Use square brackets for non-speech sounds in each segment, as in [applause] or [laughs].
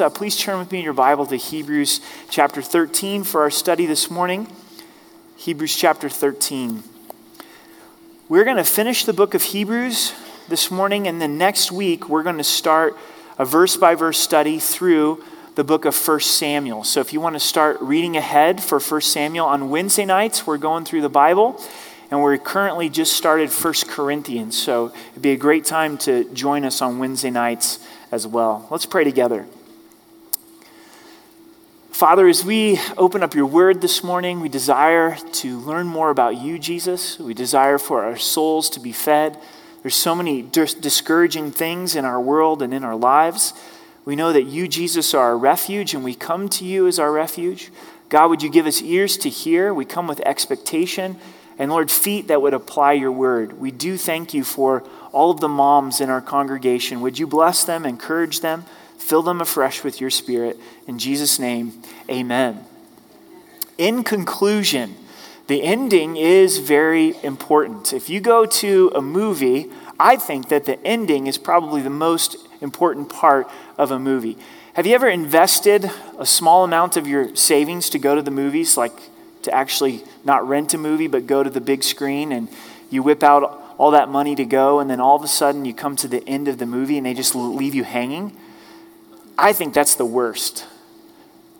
uh, please turn with me in your Bible to Hebrews chapter 13 for our study this morning. Hebrews chapter 13. We're going to finish the book of Hebrews this morning, and then next week we're going to start a verse by verse study through the book of 1 Samuel. So if you want to start reading ahead for 1 Samuel on Wednesday nights, we're going through the Bible and we're currently just started 1 Corinthians. So it'd be a great time to join us on Wednesday nights as well. Let's pray together. Father, as we open up your word this morning, we desire to learn more about you, Jesus. We desire for our souls to be fed. There's so many dis- discouraging things in our world and in our lives. We know that you, Jesus, are our refuge, and we come to you as our refuge. God, would you give us ears to hear? We come with expectation and Lord, feet that would apply your word. We do thank you for all of the moms in our congregation. Would you bless them, encourage them, fill them afresh with your spirit? In Jesus' name, amen. In conclusion, the ending is very important. If you go to a movie, I think that the ending is probably the most important part of a movie. Have you ever invested a small amount of your savings to go to the movies, like to actually not rent a movie, but go to the big screen and you whip out all that money to go, and then all of a sudden you come to the end of the movie and they just leave you hanging. I think that's the worst.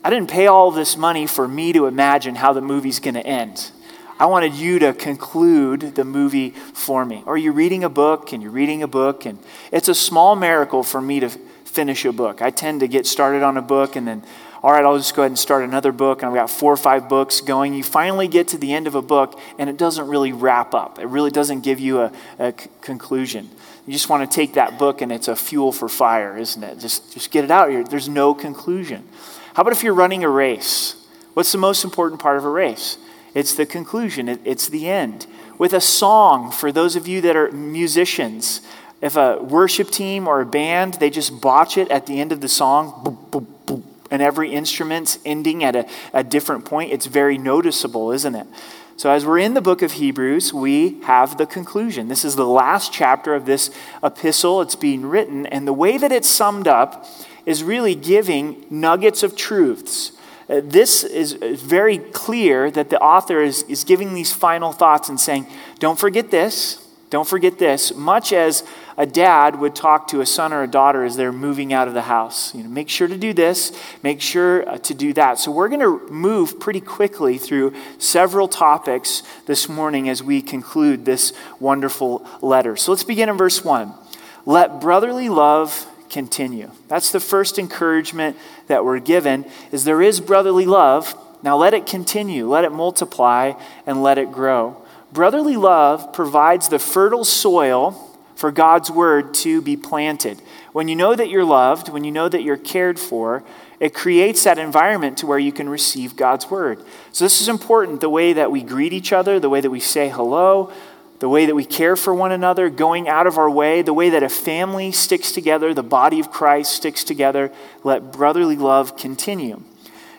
I didn't pay all this money for me to imagine how the movie's going to end. I wanted you to conclude the movie for me. Or you're reading a book and you're reading a book, and it's a small miracle for me to finish a book. I tend to get started on a book and then all right, I'll just go ahead and start another book. And I've got four or five books going. You finally get to the end of a book, and it doesn't really wrap up. It really doesn't give you a, a c- conclusion. You just want to take that book, and it's a fuel for fire, isn't it? Just, just get it out here. There's no conclusion. How about if you're running a race? What's the most important part of a race? It's the conclusion, it, it's the end. With a song, for those of you that are musicians, if a worship team or a band, they just botch it at the end of the song, boom, boom, boom, and every instrument's ending at a, a different point, it's very noticeable, isn't it? So, as we're in the book of Hebrews, we have the conclusion. This is the last chapter of this epistle. It's being written, and the way that it's summed up is really giving nuggets of truths. Uh, this is very clear that the author is, is giving these final thoughts and saying, Don't forget this, don't forget this, much as a dad would talk to a son or a daughter as they're moving out of the house. You know, make sure to do this, make sure uh, to do that. So we're going to move pretty quickly through several topics this morning as we conclude this wonderful letter. So let's begin in verse 1. Let brotherly love continue. That's the first encouragement that we're given is there is brotherly love. Now let it continue, let it multiply and let it grow. Brotherly love provides the fertile soil for God's word to be planted. When you know that you're loved, when you know that you're cared for, it creates that environment to where you can receive God's word. So, this is important the way that we greet each other, the way that we say hello, the way that we care for one another, going out of our way, the way that a family sticks together, the body of Christ sticks together. Let brotherly love continue.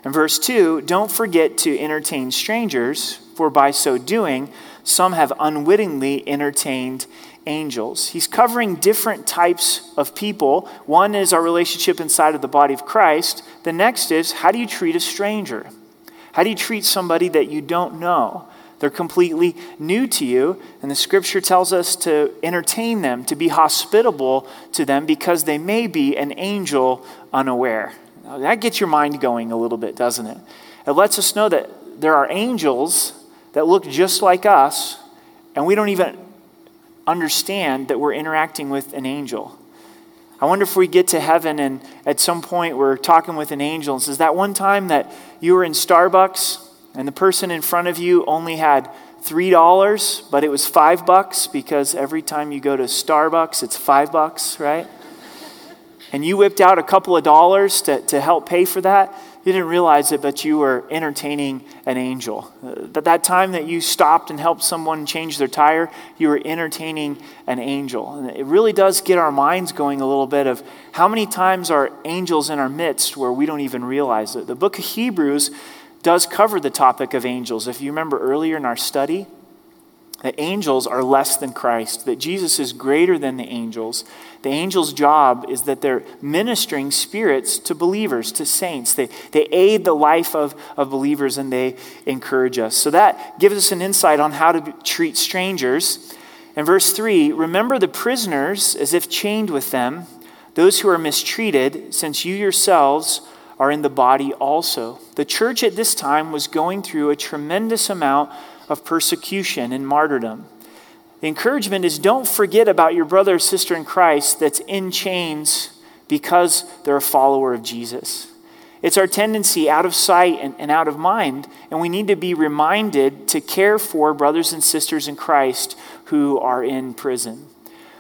In verse 2, don't forget to entertain strangers, for by so doing, some have unwittingly entertained angels. He's covering different types of people. One is our relationship inside of the body of Christ. The next is how do you treat a stranger? How do you treat somebody that you don't know? They're completely new to you, and the scripture tells us to entertain them, to be hospitable to them because they may be an angel unaware. Now, that gets your mind going a little bit, doesn't it? It lets us know that there are angels that look just like us, and we don't even understand that we're interacting with an angel. I wonder if we get to heaven and at some point we're talking with an angel and says, That one time that you were in Starbucks and the person in front of you only had $3, but it was 5 bucks because every time you go to Starbucks, it's 5 bucks, right? And you whipped out a couple of dollars to, to help pay for that. You didn't realize it, but you were entertaining an angel. That that time that you stopped and helped someone change their tire, you were entertaining an angel. And it really does get our minds going a little bit of how many times are angels in our midst where we don't even realize it. The book of Hebrews does cover the topic of angels. If you remember earlier in our study, that angels are less than Christ, that Jesus is greater than the angels. The angels' job is that they're ministering spirits to believers, to saints. They, they aid the life of, of believers and they encourage us. So that gives us an insight on how to treat strangers. In verse 3, remember the prisoners as if chained with them, those who are mistreated, since you yourselves are in the body also. The church at this time was going through a tremendous amount of persecution and martyrdom. The encouragement is don't forget about your brother or sister in Christ that's in chains because they're a follower of Jesus. It's our tendency out of sight and, and, out of mind, and we need to be reminded to care for brothers and sisters in Christ who are in prison.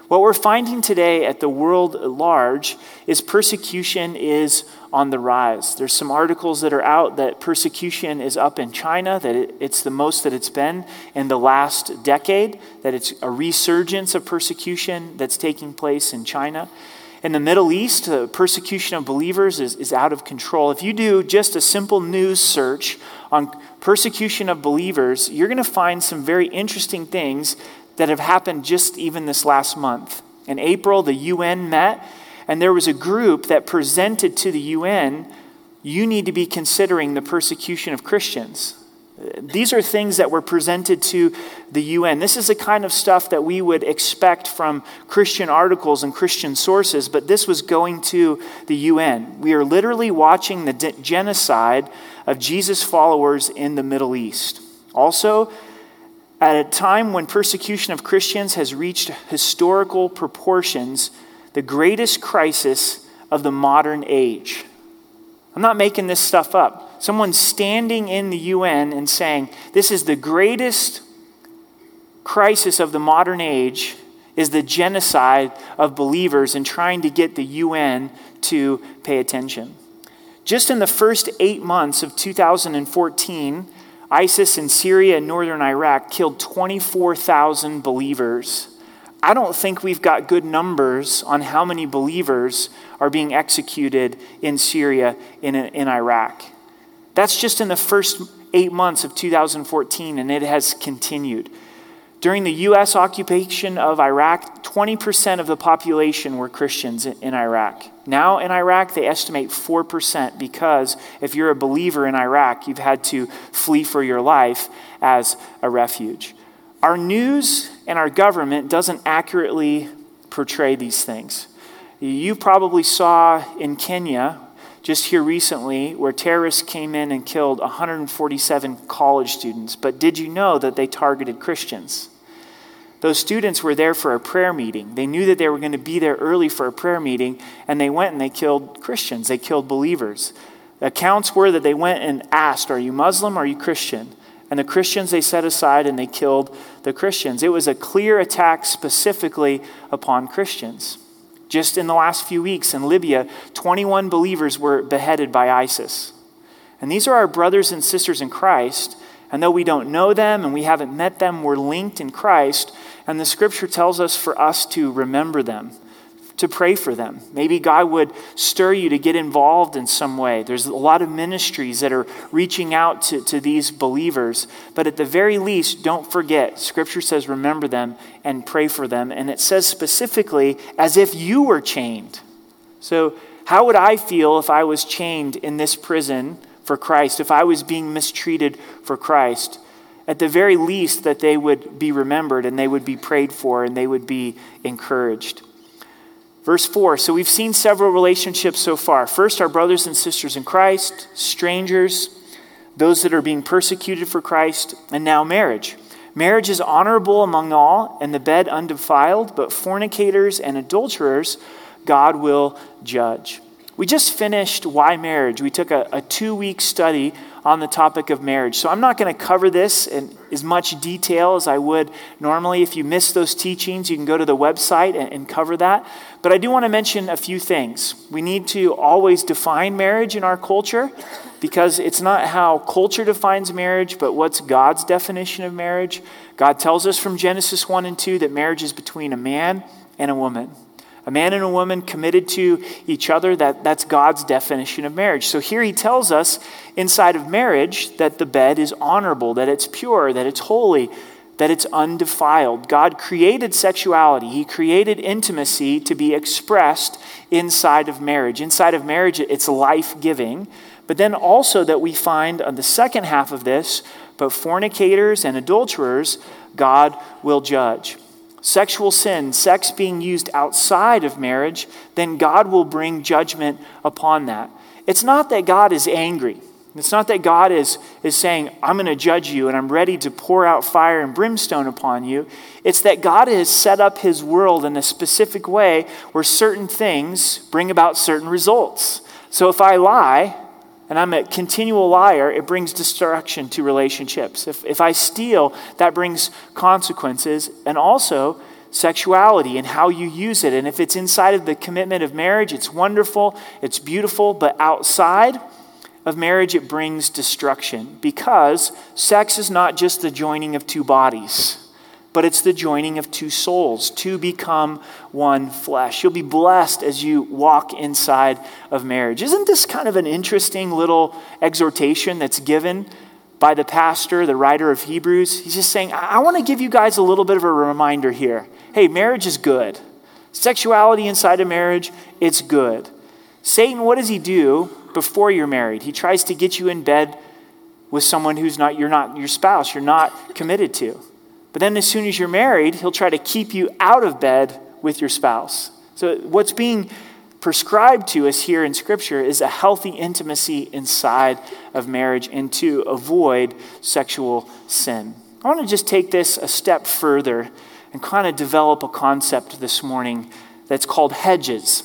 What we're finding today at the world at large is persecution is on the rise. There's some articles that are out that persecution is up in China, that it, it's the most that it's been in the last decade, that it's a resurgence of persecution that's taking place in China. In the Middle East, the persecution of believers is, is out of control. If you do just a simple news search on persecution of believers, you're going to find some very interesting things that have happened just even this last month. In April, the UN met and there was a group that presented to the UN, you need to be considering the persecution of Christians. These are things that were presented to the UN. This is the kind of stuff that we would expect from Christian articles and Christian sources, but this was going to the UN. We are literally watching the de- genocide of Jesus' followers in the Middle East. Also, at a time when persecution of Christians has reached historical proportions, the greatest crisis of the modern age. I'm not making this stuff up. Someone standing in the UN and saying, This is the greatest crisis of the modern age is the genocide of believers and trying to get the UN to pay attention. Just in the first eight months of 2014, ISIS in Syria and northern Iraq killed 24,000 believers I don't think we've got good numbers on how many believers are being executed in Syria, in, in Iraq. That's just in the first eight months of 2014, and it has continued. During the U.S. occupation of Iraq, 20% of the population were Christians in Iraq. Now in Iraq, they estimate 4% because if you're a believer in Iraq, you've had to flee for your life as a refuge. Our news and our government doesn't accurately portray these things. You probably saw in Kenya just here recently where terrorists came in and killed 147 college students. But did you know that they targeted Christians? Those students were there for a prayer meeting. They knew that they were going to be there early for a prayer meeting, and they went and they killed Christians. They killed believers. The accounts were that they went and asked, Are you Muslim? Are you Christian? And the Christians they set aside and they killed the Christians. It was a clear attack specifically upon Christians. Just in the last few weeks in Libya, 21 believers were beheaded by ISIS. And these are our brothers and sisters in Christ. And though we don't know them and we haven't met them, we're linked in Christ. And the scripture tells us for us to remember them to pray for them. Maybe God would stir you to get involved in some way. There's a lot of ministries that are reaching out to, to these believers. But at the very least, don't forget. Scripture says, remember them and pray for them. And it says specifically, as if you were chained. So, how would I feel if I was chained in this prison for Christ, if I was being mistreated for Christ? At the very least, that they would be remembered and they would be prayed for and they would be encouraged. Verse 4 So we've seen several relationships so far. First, our brothers and sisters in Christ, strangers, those that are being persecuted for Christ, and now marriage. Marriage is honorable among all, and the bed undefiled, but fornicators and adulterers God will judge. We just finished Why Marriage. We took a, a two week study on the topic of marriage. So I'm not going to cover this in as much detail as I would normally. If you missed those teachings, you can go to the website and, and cover that. But I do want to mention a few things. We need to always define marriage in our culture because it's not how culture defines marriage, but what's God's definition of marriage. God tells us from Genesis 1 and 2 that marriage is between a man and a woman a man and a woman committed to each other that, that's god's definition of marriage so here he tells us inside of marriage that the bed is honorable that it's pure that it's holy that it's undefiled. God created sexuality, He created intimacy to be expressed inside of marriage. Inside of marriage, it's life giving. But then also, that we find on the second half of this, but fornicators and adulterers, God will judge. Sexual sin, sex being used outside of marriage, then God will bring judgment upon that. It's not that God is angry. It's not that God is, is saying, I'm going to judge you and I'm ready to pour out fire and brimstone upon you. It's that God has set up his world in a specific way where certain things bring about certain results. So if I lie, and I'm a continual liar, it brings destruction to relationships. If, if I steal, that brings consequences and also sexuality and how you use it. And if it's inside of the commitment of marriage, it's wonderful, it's beautiful, but outside of marriage, it brings destruction because sex is not just the joining of two bodies but it's the joining of two souls to become one flesh. You'll be blessed as you walk inside of marriage. Isn't this kind of an interesting little exhortation that's given by the pastor, the writer of Hebrews? He's just saying, I, want to give you guys a little bit of a reminder here. Hey, marriage is good. Sexuality inside of marriage, it's good. Satan, what does he do before you're married? He tries to get you in bed with someone who's not you're not your spouse, you're not committed to. But then, as soon as you're married, he'll try to keep you out of bed with your spouse. So, what's being prescribed to us here in Scripture is a healthy intimacy inside of marriage and to avoid sexual sin. I want to just take this a step further and kind of develop a concept this morning that's called hedges.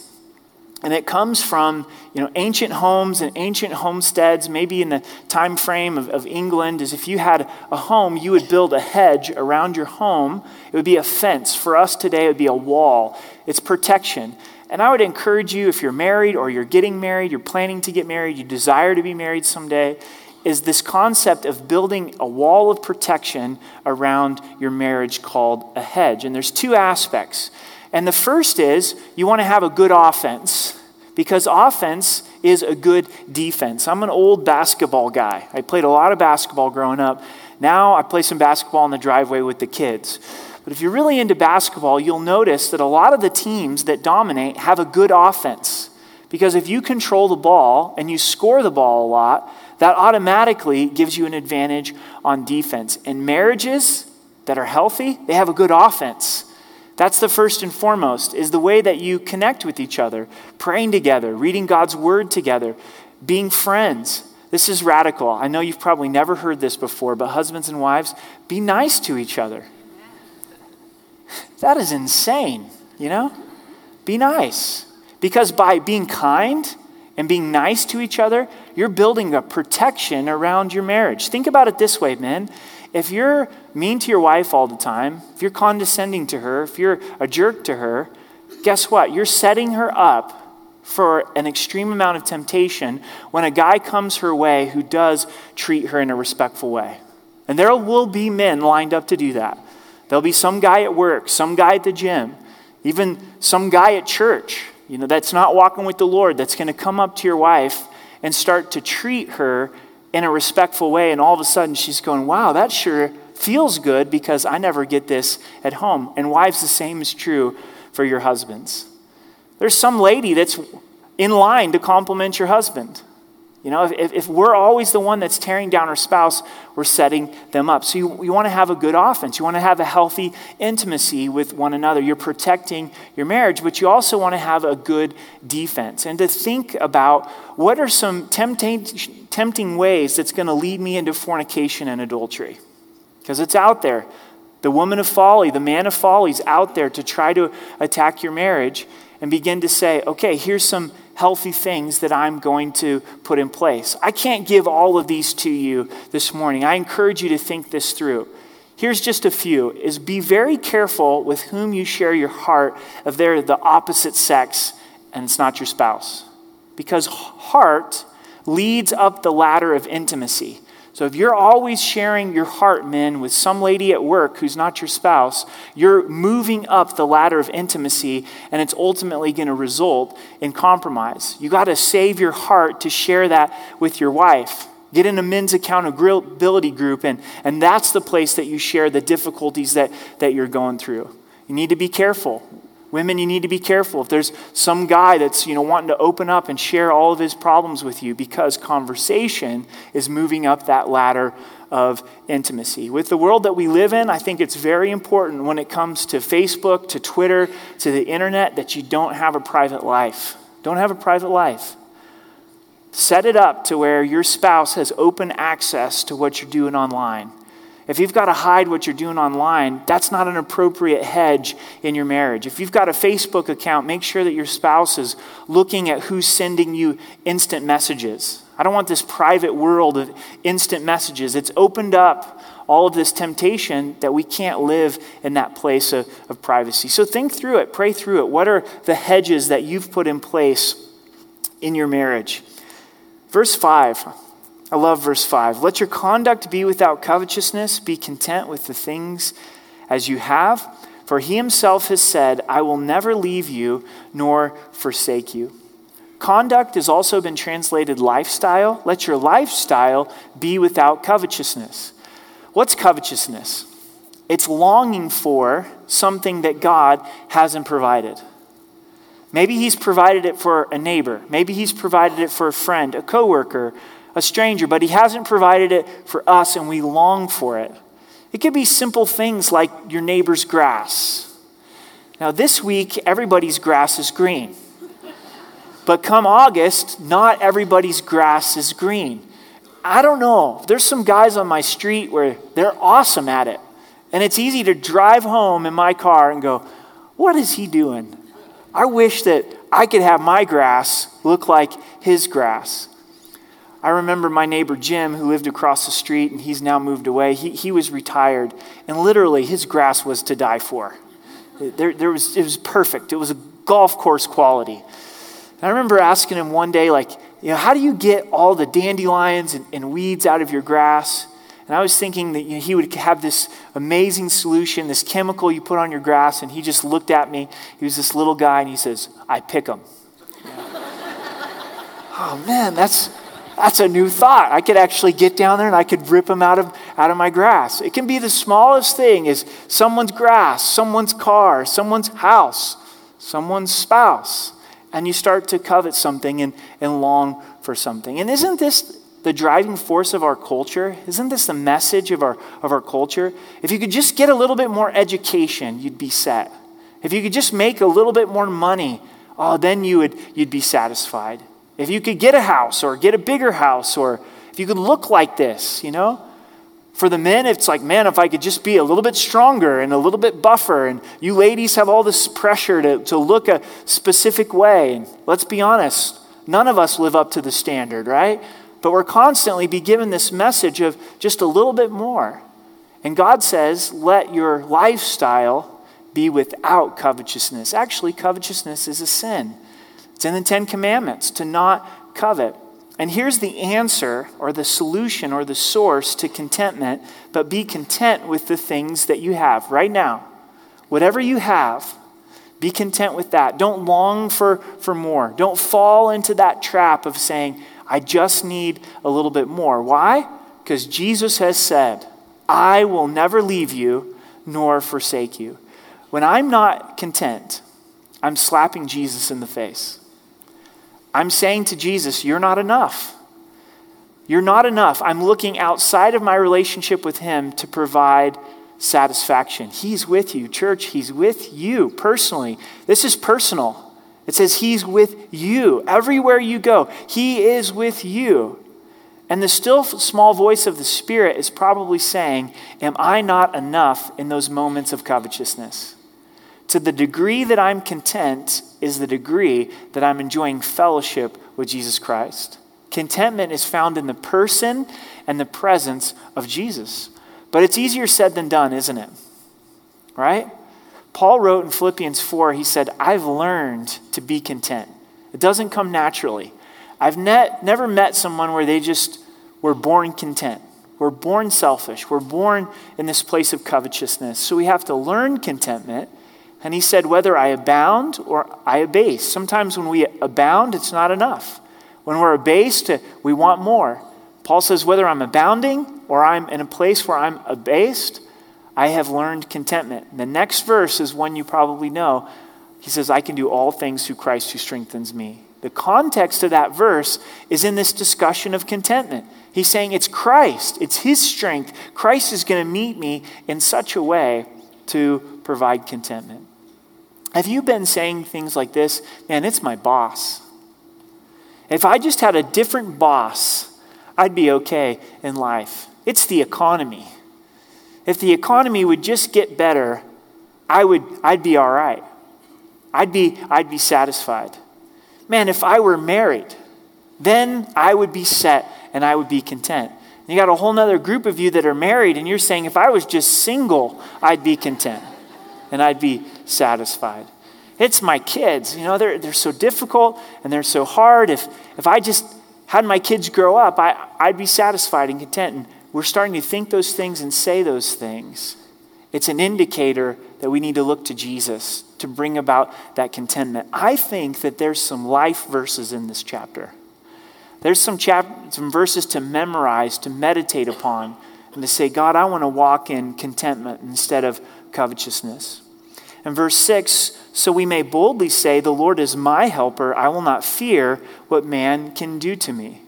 And it comes from you know, ancient homes and ancient homesteads, maybe in the time frame of, of England, is if you had a home, you would build a hedge around your home. It would be a fence. For us today, it would be a wall. It's protection. And I would encourage you, if you're married or you're getting married, you're planning to get married, you desire to be married someday, is this concept of building a wall of protection around your marriage called a hedge. And there's two aspects. And the first is you want to have a good offense because offense is a good defense. I'm an old basketball guy. I played a lot of basketball growing up. Now I play some basketball in the driveway with the kids. But if you're really into basketball, you'll notice that a lot of the teams that dominate have a good offense. Because if you control the ball and you score the ball a lot, that automatically gives you an advantage on defense. And marriages that are healthy, they have a good offense. That's the first and foremost, is the way that you connect with each other, praying together, reading God's word together, being friends. This is radical. I know you've probably never heard this before, but husbands and wives, be nice to each other. That is insane, you know? Be nice. Because by being kind and being nice to each other, you're building a protection around your marriage. Think about it this way, men. If you're mean to your wife all the time, if you're condescending to her, if you're a jerk to her, guess what? You're setting her up for an extreme amount of temptation when a guy comes her way who does treat her in a respectful way. And there will be men lined up to do that. There'll be some guy at work, some guy at the gym, even some guy at church, you know, that's not walking with the Lord, that's going to come up to your wife and start to treat her in a respectful way, and all of a sudden she's going, Wow, that sure feels good because I never get this at home. And wives, the same is true for your husbands. There's some lady that's in line to compliment your husband. You know, if, if we're always the one that's tearing down our spouse, we're setting them up. So you, you want to have a good offense. You want to have a healthy intimacy with one another. You're protecting your marriage, but you also want to have a good defense. And to think about what are some tempting, tempting ways that's going to lead me into fornication and adultery. Because it's out there. The woman of folly, the man of folly is out there to try to attack your marriage and begin to say, okay, here's some healthy things that I'm going to put in place. I can't give all of these to you this morning. I encourage you to think this through. Here's just a few is be very careful with whom you share your heart if they're the opposite sex and it's not your spouse. Because heart leads up the ladder of intimacy. So if you're always sharing your heart, men, with some lady at work who's not your spouse, you're moving up the ladder of intimacy, and it's ultimately going to result in compromise. You got to save your heart to share that with your wife. Get in a men's accountability group, and, and that's the place that you share the difficulties that, that you're going through. You need to be careful. Women, you need to be careful. If there's some guy that's you know, wanting to open up and share all of his problems with you, because conversation is moving up that ladder of intimacy. With the world that we live in, I think it's very important when it comes to Facebook, to Twitter, to the internet, that you don't have a private life. Don't have a private life. Set it up to where your spouse has open access to what you're doing online. If you've got to hide what you're doing online, that's not an appropriate hedge in your marriage. If you've got a Facebook account, make sure that your spouse is looking at who's sending you instant messages. I don't want this private world of instant messages. It's opened up all of this temptation that we can't live in that place of, of privacy. So think through it, pray through it. What are the hedges that you've put in place in your marriage? Verse 5. I love verse 5. Let your conduct be without covetousness, be content with the things as you have. For he himself has said, I will never leave you nor forsake you. Conduct has also been translated lifestyle. Let your lifestyle be without covetousness. What's covetousness? It's longing for something that God hasn't provided. Maybe He's provided it for a neighbor. Maybe He's provided it for a friend, a coworker, a stranger, but He hasn't provided it for us and we long for it. It could be simple things like your neighbor's grass. Now, this week, everybody's grass is green. But come August, not everybody's grass is green. I don't know. There's some guys on my street where they're awesome at it. And it's easy to drive home in my car and go, What is he doing? I wish that I could have my grass look like his grass. I remember my neighbor Jim, who lived across the street and he's now moved away. He, he was retired, and literally his grass was to die for. There, there was, it was perfect, it was a golf course quality. And I remember asking him one day, like, you know, how do you get all the dandelions and, and weeds out of your grass? And I was thinking that you know, he would have this amazing solution, this chemical you put on your grass. And he just looked at me. He was this little guy, and he says, I pick them. [laughs] oh, man, that's, that's a new thought. I could actually get down there and I could rip them out of, out of my grass. It can be the smallest thing is someone's grass, someone's car, someone's house, someone's spouse and you start to covet something and, and long for something. And isn't this the driving force of our culture? Isn't this the message of our, of our culture? If you could just get a little bit more education, you'd be set. If you could just make a little bit more money, oh, then you would, you'd be satisfied. If you could get a house or get a bigger house or if you could look like this, you know? For the men, it's like, man, if I could just be a little bit stronger and a little bit buffer, and you ladies have all this pressure to, to look a specific way. And let's be honest, none of us live up to the standard, right? But we're constantly be given this message of just a little bit more. And God says, let your lifestyle be without covetousness. Actually, covetousness is a sin. It's in the Ten Commandments to not covet. And here's the answer or the solution or the source to contentment, but be content with the things that you have right now. Whatever you have, be content with that. Don't long for, for more. Don't fall into that trap of saying, I just need a little bit more. Why? Because Jesus has said, I will never leave you nor forsake you. When I'm not content, I'm slapping Jesus in the face. I'm saying to Jesus, You're not enough. You're not enough. I'm looking outside of my relationship with Him to provide satisfaction. He's with you, church. He's with you personally. This is personal. It says He's with you. Everywhere you go, He is with you. And the still small voice of the Spirit is probably saying, Am I not enough in those moments of covetousness? To the degree that I'm content is the degree that I'm enjoying fellowship with Jesus Christ. Contentment is found in the person and the presence of Jesus. But it's easier said than done, isn't it? Right? Paul wrote in Philippians 4, he said, I've learned to be content. It doesn't come naturally. I've never met someone where they just were born content. We're born selfish. We're born in this place of covetousness. So we have to learn contentment and he said, Whether I abound or I abase. Sometimes when we abound, it's not enough. When we're abased, we want more. Paul says, whether I'm abounding or I'm in a place where I'm abased, I have learned contentment. The next verse is one you probably know. He says, I can do all things through Christ who strengthens me. The context of that verse is in this discussion of contentment. He's saying it's Christ, it's His strength. Christ is going to meet me in such a way to provide contentment. Have you been saying things like this? Man, it's my boss. If I just had a different boss, I'd be okay in life. It's the economy. If the economy would just get better, I would, I'd be all right. I'd be, I'd be satisfied. Man, if I were married, then I would be set and I would be content. And you got a whole other group of you that are married, and you're saying, if I was just single, I'd be content and I'd be satisfied. It's my kids. You know, they're, they're so difficult and they're so hard. If, if I just had my kids grow up, I, I'd be satisfied and content. And we're starting to think those things and say those things. It's an indicator that we need to look to Jesus to bring about that contentment. I think that there's some life verses in this chapter. There's some, chap- some verses to memorize, to meditate upon, and to say, God, I want to walk in contentment instead of covetousness. And verse 6 so we may boldly say, The Lord is my helper. I will not fear what man can do to me.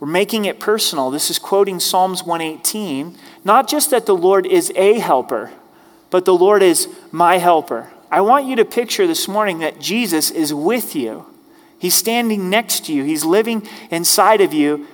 We're making it personal. This is quoting Psalms 118. Not just that the Lord is a helper, but the Lord is my helper. I want you to picture this morning that Jesus is with you. He's standing next to you, He's living inside of you.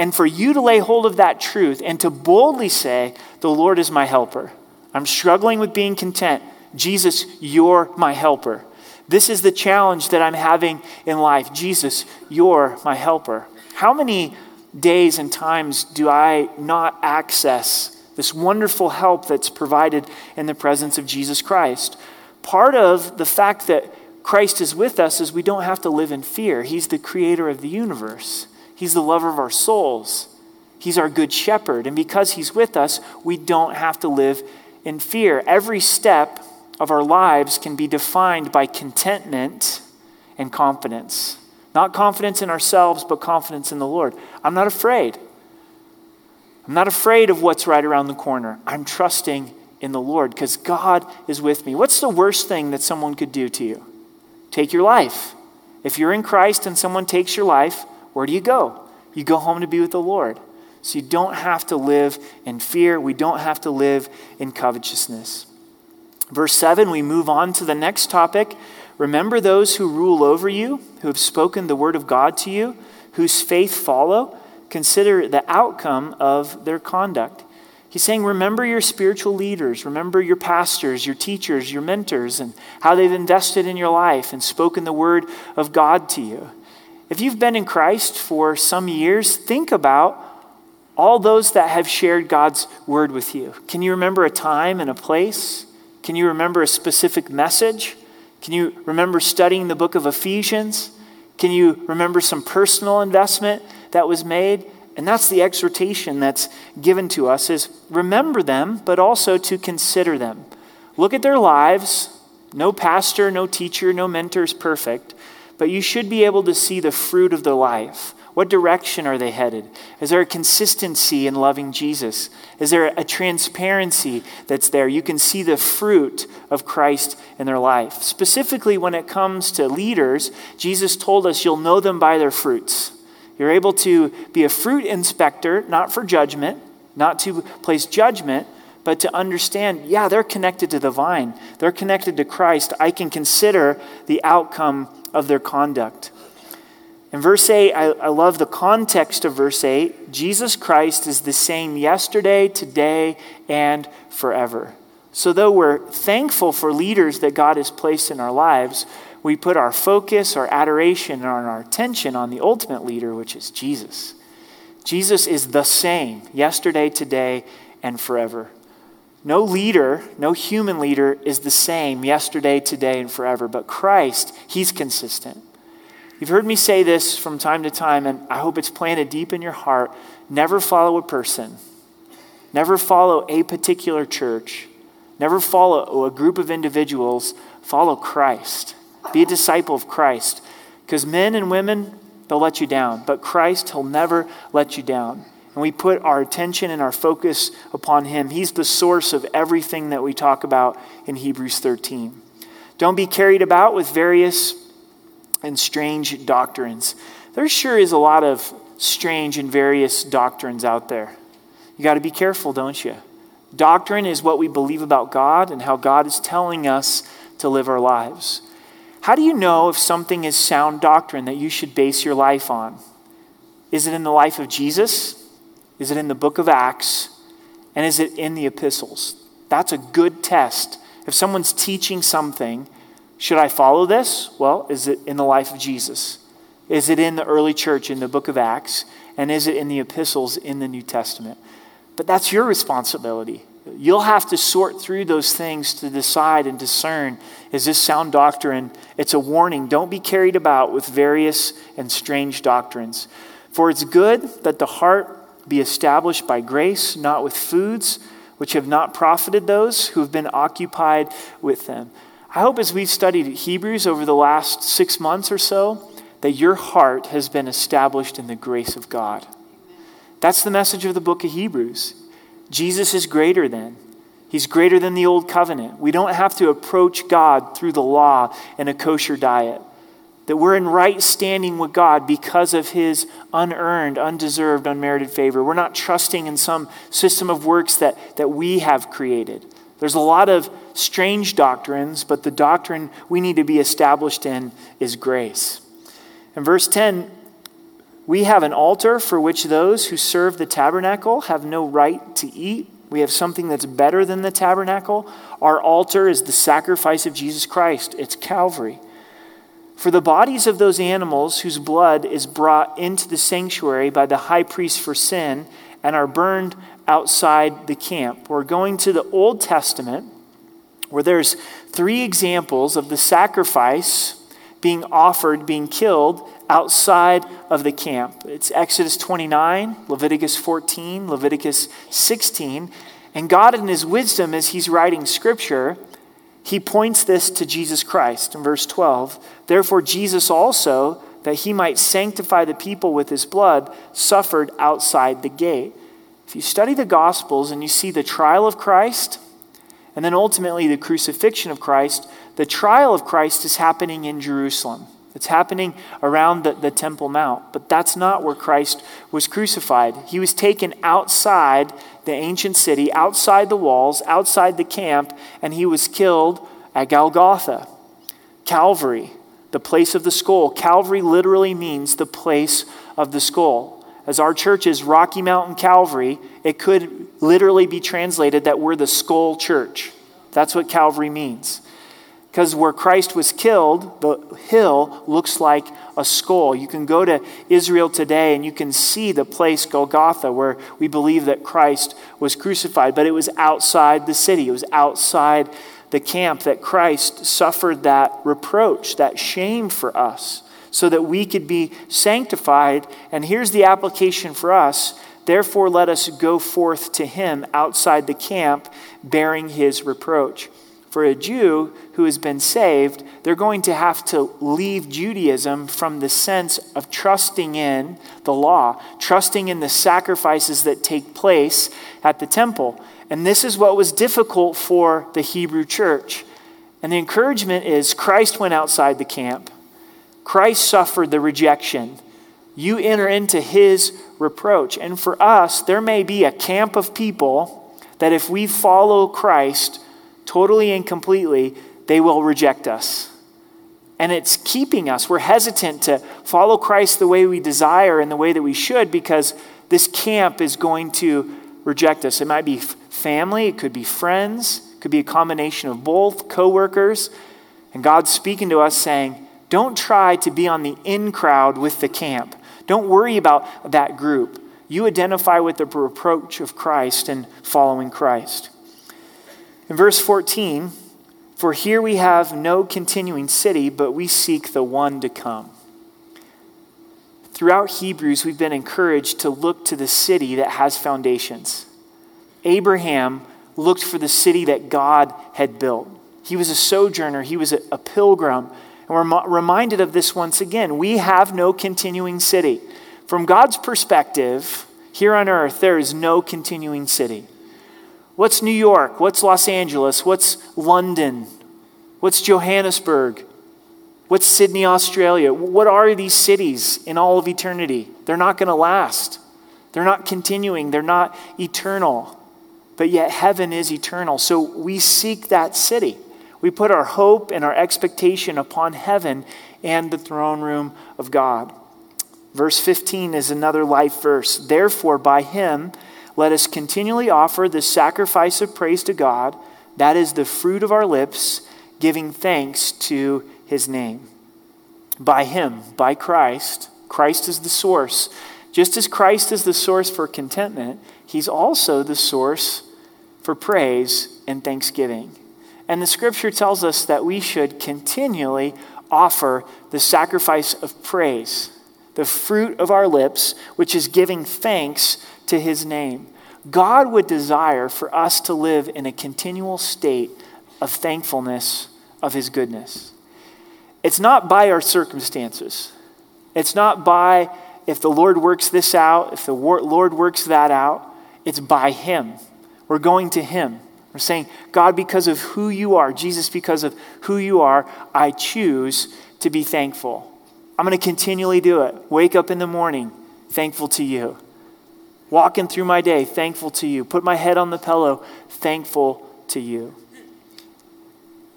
And for you to lay hold of that truth and to boldly say, The Lord is my helper. I'm struggling with being content. Jesus, you're my helper. This is the challenge that I'm having in life. Jesus, you're my helper. How many days and times do I not access this wonderful help that's provided in the presence of Jesus Christ? Part of the fact that Christ is with us is we don't have to live in fear. He's the creator of the universe, He's the lover of our souls, He's our good shepherd. And because He's with us, we don't have to live in fear. Every step of our lives can be defined by contentment and confidence. Not confidence in ourselves, but confidence in the Lord. I'm not afraid. I'm not afraid of what's right around the corner. I'm trusting in the Lord because God is with me. What's the worst thing that someone could do to you? Take your life. If you're in Christ and someone takes your life, where do you go? You go home to be with the Lord. So you don't have to live in fear. We don't have to live in covetousness. Verse 7, we move on to the next topic. Remember those who rule over you, who have spoken the word of God to you, whose faith follow. Consider the outcome of their conduct. He's saying, remember your spiritual leaders, remember your pastors, your teachers, your mentors, and how they've invested in your life and spoken the word of God to you. If you've been in Christ for some years, think about all those that have shared God's word with you. Can you remember a time and a place? Can you remember a specific message? Can you remember studying the book of Ephesians? Can you remember some personal investment that was made? And that's the exhortation that's given to us is remember them, but also to consider them. Look at their lives. No pastor, no teacher, no mentor is perfect, but you should be able to see the fruit of their life. What direction are they headed? Is there a consistency in loving Jesus? Is there a transparency that's there? You can see the fruit of Christ in their life. Specifically, when it comes to leaders, Jesus told us you'll know them by their fruits. You're able to be a fruit inspector, not for judgment, not to place judgment, but to understand, yeah, they're connected to the vine, they're connected to Christ. I can consider the outcome of their conduct. In verse 8, I, I, love the context of verse 8. Jesus Christ is the same yesterday, today, and forever. So, though we're thankful for leaders that God has placed in our lives, we put our focus, our adoration, and our attention on the ultimate leader, which is Jesus. Jesus is the same yesterday, today, and forever. No leader, no human leader is the same yesterday, today, and forever, but Christ, He's consistent. You've heard me say this from time to time, and I hope it's planted deep in your heart. Never follow a person, never follow a particular church, never follow a group of individuals. Follow Christ. Be a disciple of Christ. Because men and women, they'll let you down, but Christ, He'll never let you down. and we put our attention and our focus upon Him. He's the source of everything that we talk about in Hebrews 13. Don't be carried about with various and strange doctrines. There sure is a lot of strange and various doctrines out there. You got to be careful, don't you? Doctrine is what we believe about God and how God is telling us to live our lives. How do you know if something is sound doctrine that you should base your life on? Is it in the life of Jesus? Is it in the book of Acts? And is it in the epistles? That's a good test. If someone's teaching something, should I follow this? Well, is it in the life of Jesus? Is it in the early church in the book of Acts? And is it in the epistles in the New Testament? But that's your responsibility. You'll have to sort through those things to decide and discern is this sound doctrine? It's a warning. Don't be carried about with various and strange doctrines. For it's good that the heart be established by grace, not with foods which have not profited those who have been occupied with them. I hope as we've studied Hebrews over the last six months or so, that your heart has been established in the grace of God. That's the message of the book of Hebrews. Jesus is greater than. He's greater than the old covenant. We don't have to approach God through the law and a kosher diet that we're in right standing with God because of his unearned, undeserved, unmerited favor. We're not trusting in some system of works that, that we have created. There's a lot of strange doctrines, but the doctrine we need to be established in is grace. In verse 10, we have an altar for which those who serve the tabernacle have no right to eat. We have something that's better than the tabernacle. Our altar is the sacrifice of Jesus Christ, it's Calvary. For the bodies of those animals whose blood is brought into the sanctuary by the high priest for sin and are burned outside the camp. We're going to the Old Testament where there's three examples of the sacrifice being offered, being killed outside of the camp. It's Exodus 29, Leviticus 14, Leviticus 16. And God, in His wisdom, as He's writing scripture, he points this to Jesus Christ in verse 12. Therefore, Jesus also, that he might sanctify the people with his blood, suffered outside the gate. If you study the Gospels and you see the trial of Christ, and then ultimately the crucifixion of Christ, the trial of Christ is happening in Jerusalem. It's happening around the, the Temple Mount, but that's not where Christ was crucified. He was taken outside the ancient city, outside the walls, outside the camp, and he was killed at Golgotha, Calvary, the place of the skull. Calvary literally means the place of the skull. As our church is Rocky Mountain Calvary, it could literally be translated that we're the skull church. That's what Calvary means. Because where Christ was killed, the hill looks like a skull. You can go to Israel today and you can see the place Golgotha where we believe that Christ was crucified, but it was outside the city, it was outside the camp that Christ suffered that reproach, that shame for us, so that we could be sanctified. And here's the application for us. Therefore, let us go forth to him outside the camp, bearing his reproach for a Jew who has been saved, they're going to have to leave Judaism from the sense of trusting in the law, trusting in the sacrifices that take place at the temple. And this is what was difficult for the Hebrew church. And the encouragement is Christ went outside the camp, Christ suffered the rejection. You enter into his reproach. And for us, there may be a camp of people that if we follow Christ, totally and completely, they will reject us. And it's keeping us. We're hesitant to follow Christ the way we desire and the way that we should because this camp is going to reject us. It might be family, it could be friends, it could be a combination of both, coworkers. And God's speaking to us saying, don't try to be on the in crowd with the camp. Don't worry about that group. You identify with the reproach of Christ and following Christ. In verse 14, for here we have no continuing city, but we seek the one to come. Throughout Hebrews, we've been encouraged to look to the city that has foundations. Abraham looked for the city that God had built. He was a sojourner, he was a, pilgrim. And we're reminded of this once again. We have no continuing city. From God's perspective, Here on earth, there is no continuing city. What's New York? What's Los Angeles? What's London? What's Johannesburg? What's Sydney, Australia? What are these cities in all of eternity? They're not going to last. They're not continuing. They're not eternal. But yet, heaven is eternal. So we seek that city. We put our hope and our expectation upon heaven and the throne room of God. Verse 15 is another life verse. Therefore, by him, let us continually offer the sacrifice of praise to God. That is the fruit of our lips, giving thanks to his name. By him, by Christ, Christ is the source. Just as Christ is the source for contentment, he's also the source for praise and thanksgiving. And the scripture tells us that we should continually offer the sacrifice of praise, the fruit of our lips, which is giving thanks to his name. God would desire for us to live in a continual state of thankfulness of his goodness. It's not by our circumstances. It's not by if the Lord works this out, if the Lord works that out. It's by Him. We're going to Him. We're saying, God, because of who you are, Jesus, because of who you are, I choose to be thankful. I'm going to continually do it. Wake up in the morning, thankful to you. Walking through my day, thankful to you. Put my head on the pillow, thankful to you.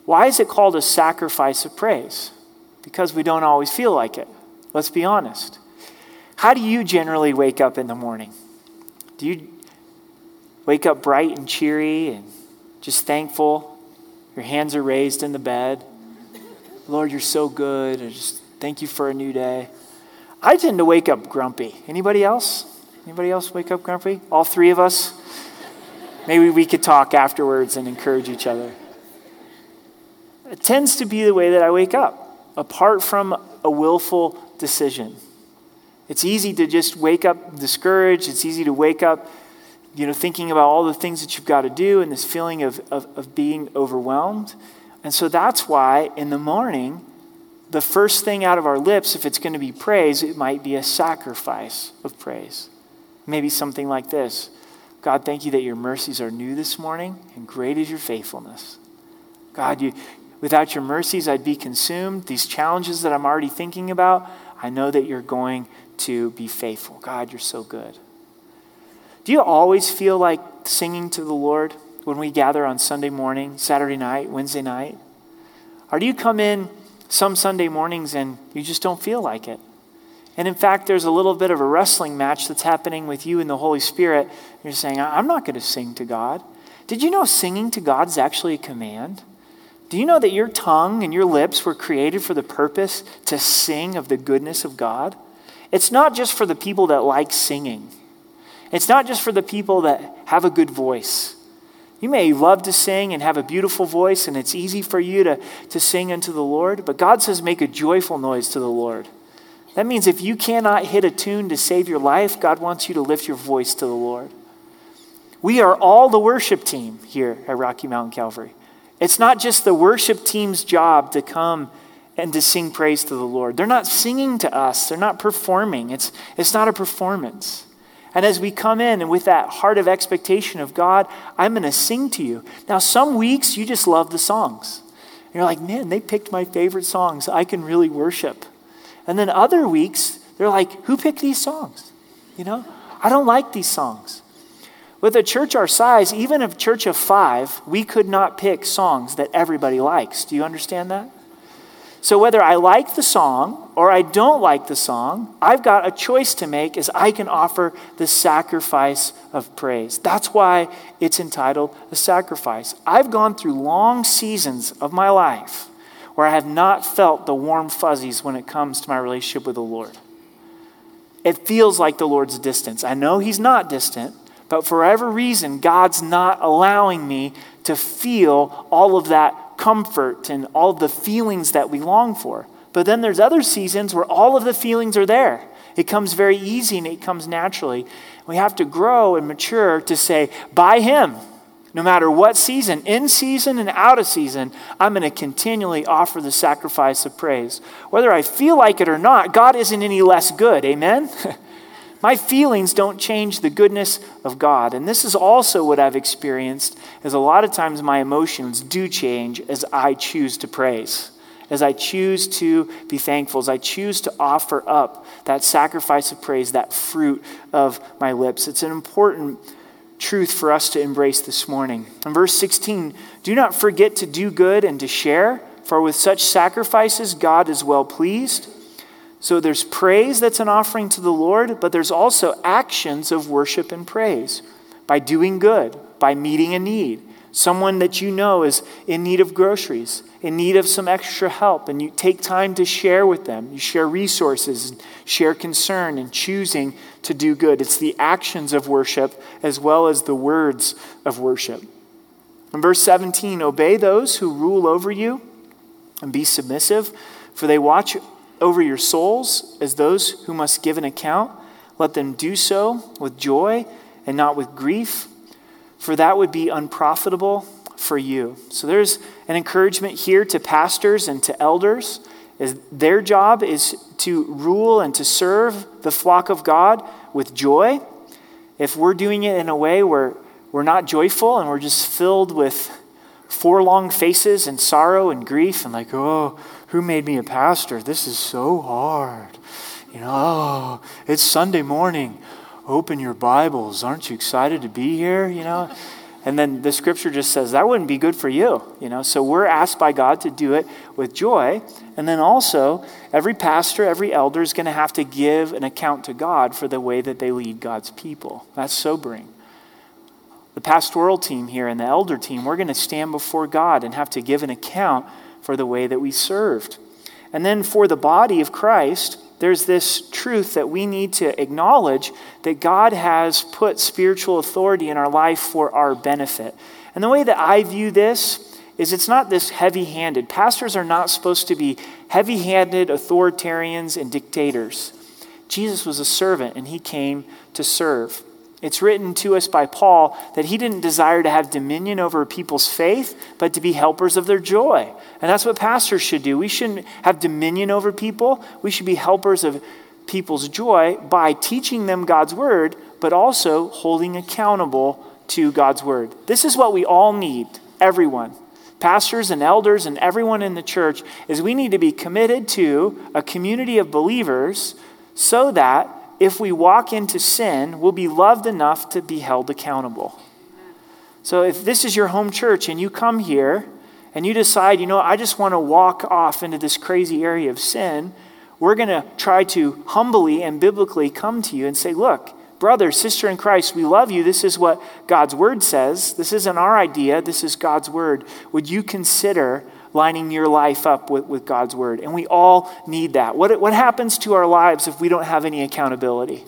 Why is it called a sacrifice of praise? because we don't always feel like it. Let's be honest. How do you generally wake up in the morning? Do you wake up bright and cheery and just thankful? Your hands are raised in the bed. Lord, you're so good. I just thank you for a new day. I tend to wake up grumpy. Anybody else? Anybody else wake up grumpy? All three of us? Maybe we could talk afterwards and encourage each other. It tends to be the way that I wake up apart from a willful decision. It's easy to just wake up discouraged. It's easy to wake up, you know, thinking about all the things that you've got to do and this feeling of, of, of being overwhelmed. And so that's why in the morning, the first thing out of our lips, if it's going to be praise, it might be a sacrifice of praise. Maybe something like this God, thank you that your mercies are new this morning, and great is your faithfulness. God, you, Without your mercies, I'd be consumed. These challenges that I'm already thinking about, I know that you're going to be faithful. God, you're so good. Do you always feel like singing to the Lord when we gather on Sunday morning, Saturday night, Wednesday night? Or do you come in some Sunday mornings and you just don't feel like it? And in fact, there's a little bit of a wrestling match that's happening with you and the Holy Spirit. You're saying, I'm not going to sing to God. Did you know singing to God is actually a command? Do you know that your tongue and your lips were created for the purpose to sing of the goodness of God? It's not just for the people that like singing, it's not just for the people that have a good voice. You may love to sing and have a beautiful voice, and it's easy for you to, to sing unto the Lord, but God says, make a joyful noise to the Lord. That means if you cannot hit a tune to save your life, God wants you to lift your voice to the Lord. We are all the worship team here at Rocky Mountain Calvary. It's not just the worship team's job to come and to sing praise to the Lord. They're not singing to us, they're not performing. It's, it's not a performance. And as we come in and with that heart of expectation of God, I'm going to sing to you. Now, some weeks you just love the songs. And You're like, man, they picked my favorite songs. I can really worship. And then other weeks, they're like, who picked these songs? You know, I don't like these songs. With a church our size, even a church of five, we could not pick songs that everybody likes. Do you understand that? So, whether I like the song or I don't like the song, I've got a choice to make as I can offer the sacrifice of praise. That's why it's entitled a sacrifice. I've gone through long seasons of my life where I have not felt the warm fuzzies when it comes to my relationship with the Lord. It feels like the Lord's distance. I know He's not distant, but for whatever reason, God's not allowing me to feel all of that comfort and all the feelings that we long for. But then there's other seasons where all of the feelings are there. It comes very easy and it comes naturally. We have to grow and mature to say, by Him, no matter what season, in season and out of season, I'm going to continually offer the sacrifice of praise. Whether I feel like it or not, God isn't any less good. Amen? [laughs] My feelings don't change the goodness of God. And this is also what I've experienced is a lot of times my emotions do change as I choose to praise. As I choose to be thankful, as I choose to offer up that sacrifice of praise, that fruit of my lips. It's an important truth for us to embrace this morning. In verse 16, do not forget to do good and to share, for with such sacrifices God is well pleased. So there's praise that's an offering to the Lord, but there's also actions of worship and praise by doing good, by meeting a need. Someone that you know is in need of groceries, in need of some extra help, and you take time to share with them. You share resources, and share concern, and choosing to do good. It's the actions of worship as well as the words of worship. In verse 17, obey those who rule over you and be submissive, for they watch over your souls as those who must give an account. Let them do so with joy and not with grief, for that would be unprofitable for you. So there's an encouragement here to pastors and to elders. Is their job is to rule and to serve the flock of God with joy. If we're doing it in a way where we're not joyful and we're just filled with four long faces and sorrow and grief and like, oh, who made me a pastor? This is so hard. You know, oh, it's Sunday morning. Open your Bibles. Aren't you excited to be here? You know? And then the scripture just says that wouldn't be good for you, you know. So we're asked by God to do it with joy. And then also, every pastor, every elder is going to have to give an account to God for the way that they lead God's people. That's sobering. The pastoral team here and the elder team, we're going to stand before God and have to give an account for the way that we served. And then for the body of Christ, there's this truth that we need to acknowledge that God has put spiritual authority in our life for our benefit. And the way that I view this is it's not this heavy handed. Pastors are not supposed to be heavy handed authoritarians and dictators. Jesus was a servant and he came to serve. It's written to us by Paul that he didn't desire to have dominion over people's faith, but to be helpers of their joy. And that's what pastors should do. We shouldn't have dominion over people, we should be helpers of people's joy by teaching them God's word, but also holding accountable to God's word. This is what we all need, everyone. Pastors and elders and everyone in the church is we need to be committed to a community of believers so that if we walk into sin, we'll be loved enough to be held accountable. So if this is your home church and you come here and you decide, you know, I just want to walk off into this crazy area of sin, we're going to try to humbly and biblically come to you and say, look, brother, sister in Christ, we love you. This is what God's word says. This isn't our idea, this is God's word. Would you consider lining your life up with, with God's word. And we all need that. What, what happens to our lives if we don't have any accountability?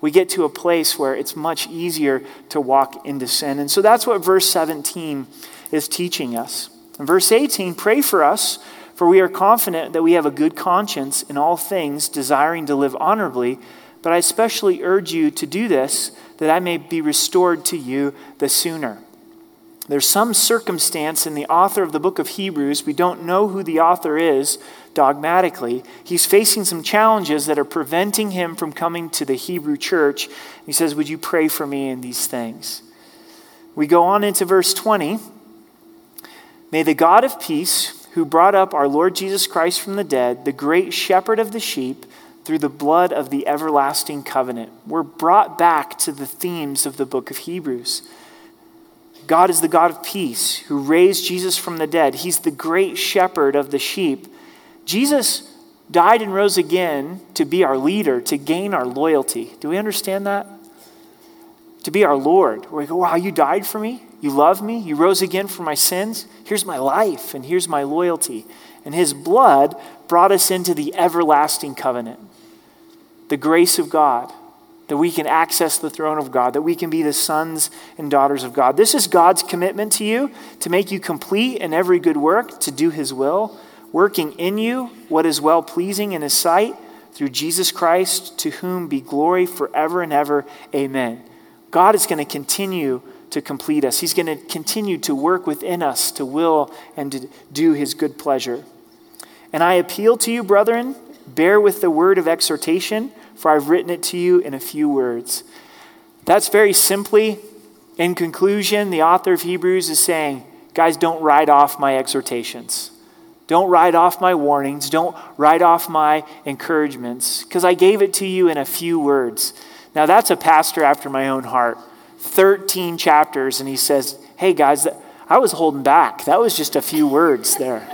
We get to a place where it's much easier to walk into sin. And so that's what verse 17 is teaching us. In verse 18, pray for us, for we are confident that we have a good conscience in all things, desiring to live honorably. But I especially urge you to do this, that I may be restored to you the sooner. There's some circumstance in the author of the book of Hebrews. We don't know who the author is dogmatically. He's facing some challenges that are preventing him from coming to the Hebrew church. He says, Would you pray for me in these things? We go on into verse 20. May the God of peace, who brought up our Lord Jesus Christ from the dead, the great shepherd of the sheep, through the blood of the everlasting covenant. We're brought back to the themes of the book of Hebrews. God is the God of peace who raised Jesus from the dead. He's the great shepherd of the sheep. Jesus died and rose again to be our leader, to gain our loyalty. Do we understand that? To be our Lord. We go, wow, you died for me? You love me? You rose again for my sins? Here's my life, and here's my loyalty. And his blood brought us into the everlasting covenant, the grace of God that we can access the throne of God, that we can be the sons and daughters of God. This is God's commitment to you to make you complete in every good work, to do His will, working in you what is well pleasing in His sight through Jesus Christ, to whom be glory forever and ever. Amen. God is going to continue to complete us, He's going to continue to work within us to will and to do His good pleasure. And I appeal to you, brethren, bear with the word of exhortation for I've written it to you in a few words. That's very simply, in conclusion, the author of Hebrews is saying, guys, don't write off my exhortations. Don't write off my warnings. Don't write off my encouragements, because I gave it to you in a few words. Now, that's a pastor after my own heart. 13 chapters, and he says, Hey, guys, I was holding back. That was just a few words there.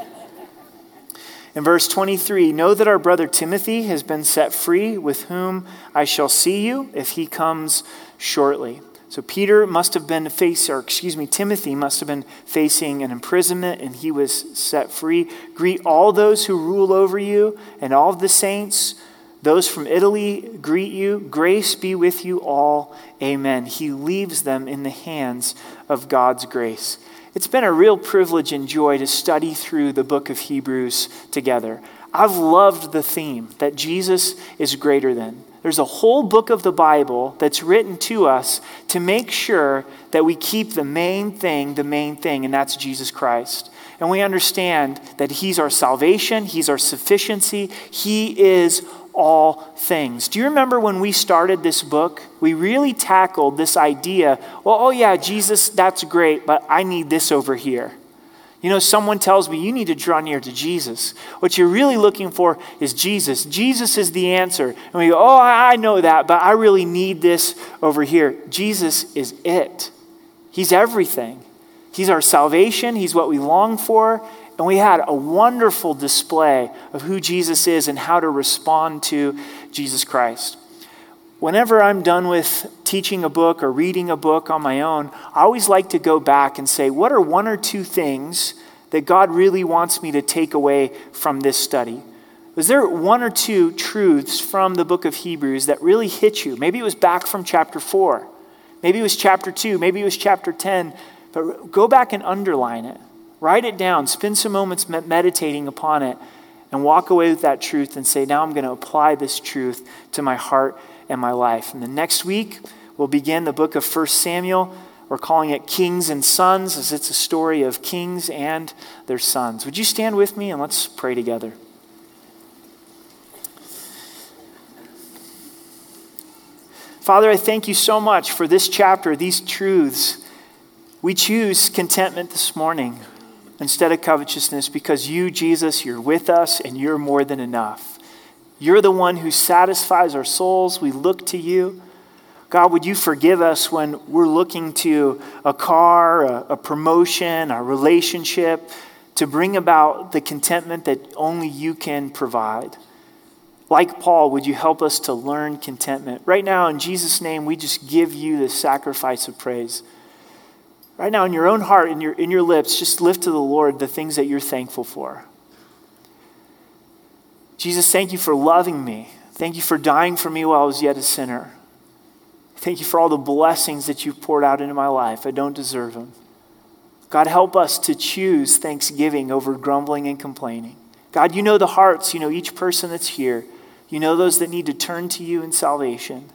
In verse 23, know that our brother Timothy has been set free, with whom I shall see you if he comes shortly. So Peter must have been facing, or excuse me, Timothy must have been facing an imprisonment and he was set free. Greet all those who rule over you and all of the saints. Those from Italy greet you. Grace be with you all. Amen. He leaves them in the hands of God's grace. It's been a real privilege and joy to study through the book of Hebrews together. I've loved the theme that Jesus is greater than. There's a whole book of the Bible that's written to us to make sure that we keep the main thing the main thing, and that's Jesus Christ. And we understand that He's our salvation, He's our sufficiency, He is all things. Do you remember when we started this book? We really tackled this idea well, oh, yeah, Jesus, that's great, but I need this over here. You know, someone tells me you need to draw near to Jesus. What you're really looking for is Jesus. Jesus is the answer. And we go, oh, I know that, but I really need this over here. Jesus is it. He's everything. He's our salvation. He's what we long for. And we had a wonderful display of who Jesus is and how to respond to Jesus Christ. Whenever I'm done with teaching a book or reading a book on my own, I always like to go back and say, what are one or two things that God really wants me to take away from this study? Was there one or two truths from the book of Hebrews that really hit you? Maybe it was back from chapter 4. Maybe it was chapter 2. Maybe it was chapter 10. But go back and underline it. Write it down, spend some moments meditating upon it, and walk away with that truth and say, Now I'm going to apply this truth to my heart and my life. And the next week, we'll begin the book of 1 Samuel. We're calling it Kings and Sons, as it's a story of kings and their sons. Would you stand with me and let's pray together? Father, I thank you so much for this chapter, these truths. We choose contentment this morning instead of covetousness because you, Jesus, you're with us and you're more than enough. You're the one who satisfies our souls. We look to you. God, would you forgive us when we're looking to a car, a, a, promotion, a relationship to bring about the contentment that only you can provide? Like Paul, would you help us to learn contentment? Right now, in Jesus' name, we just give you the sacrifice of praise. Right now, in your own heart, in your, in your lips, just lift to the Lord the things that you're thankful for. Jesus, thank you for loving me. Thank you for dying for me while I was yet a sinner. Thank you for all the blessings that you've poured out into my life. I don't deserve them. God, help us to choose thanksgiving over grumbling and complaining. God, you know the hearts, you know each person that's here. You know those that need to turn to you in salvation.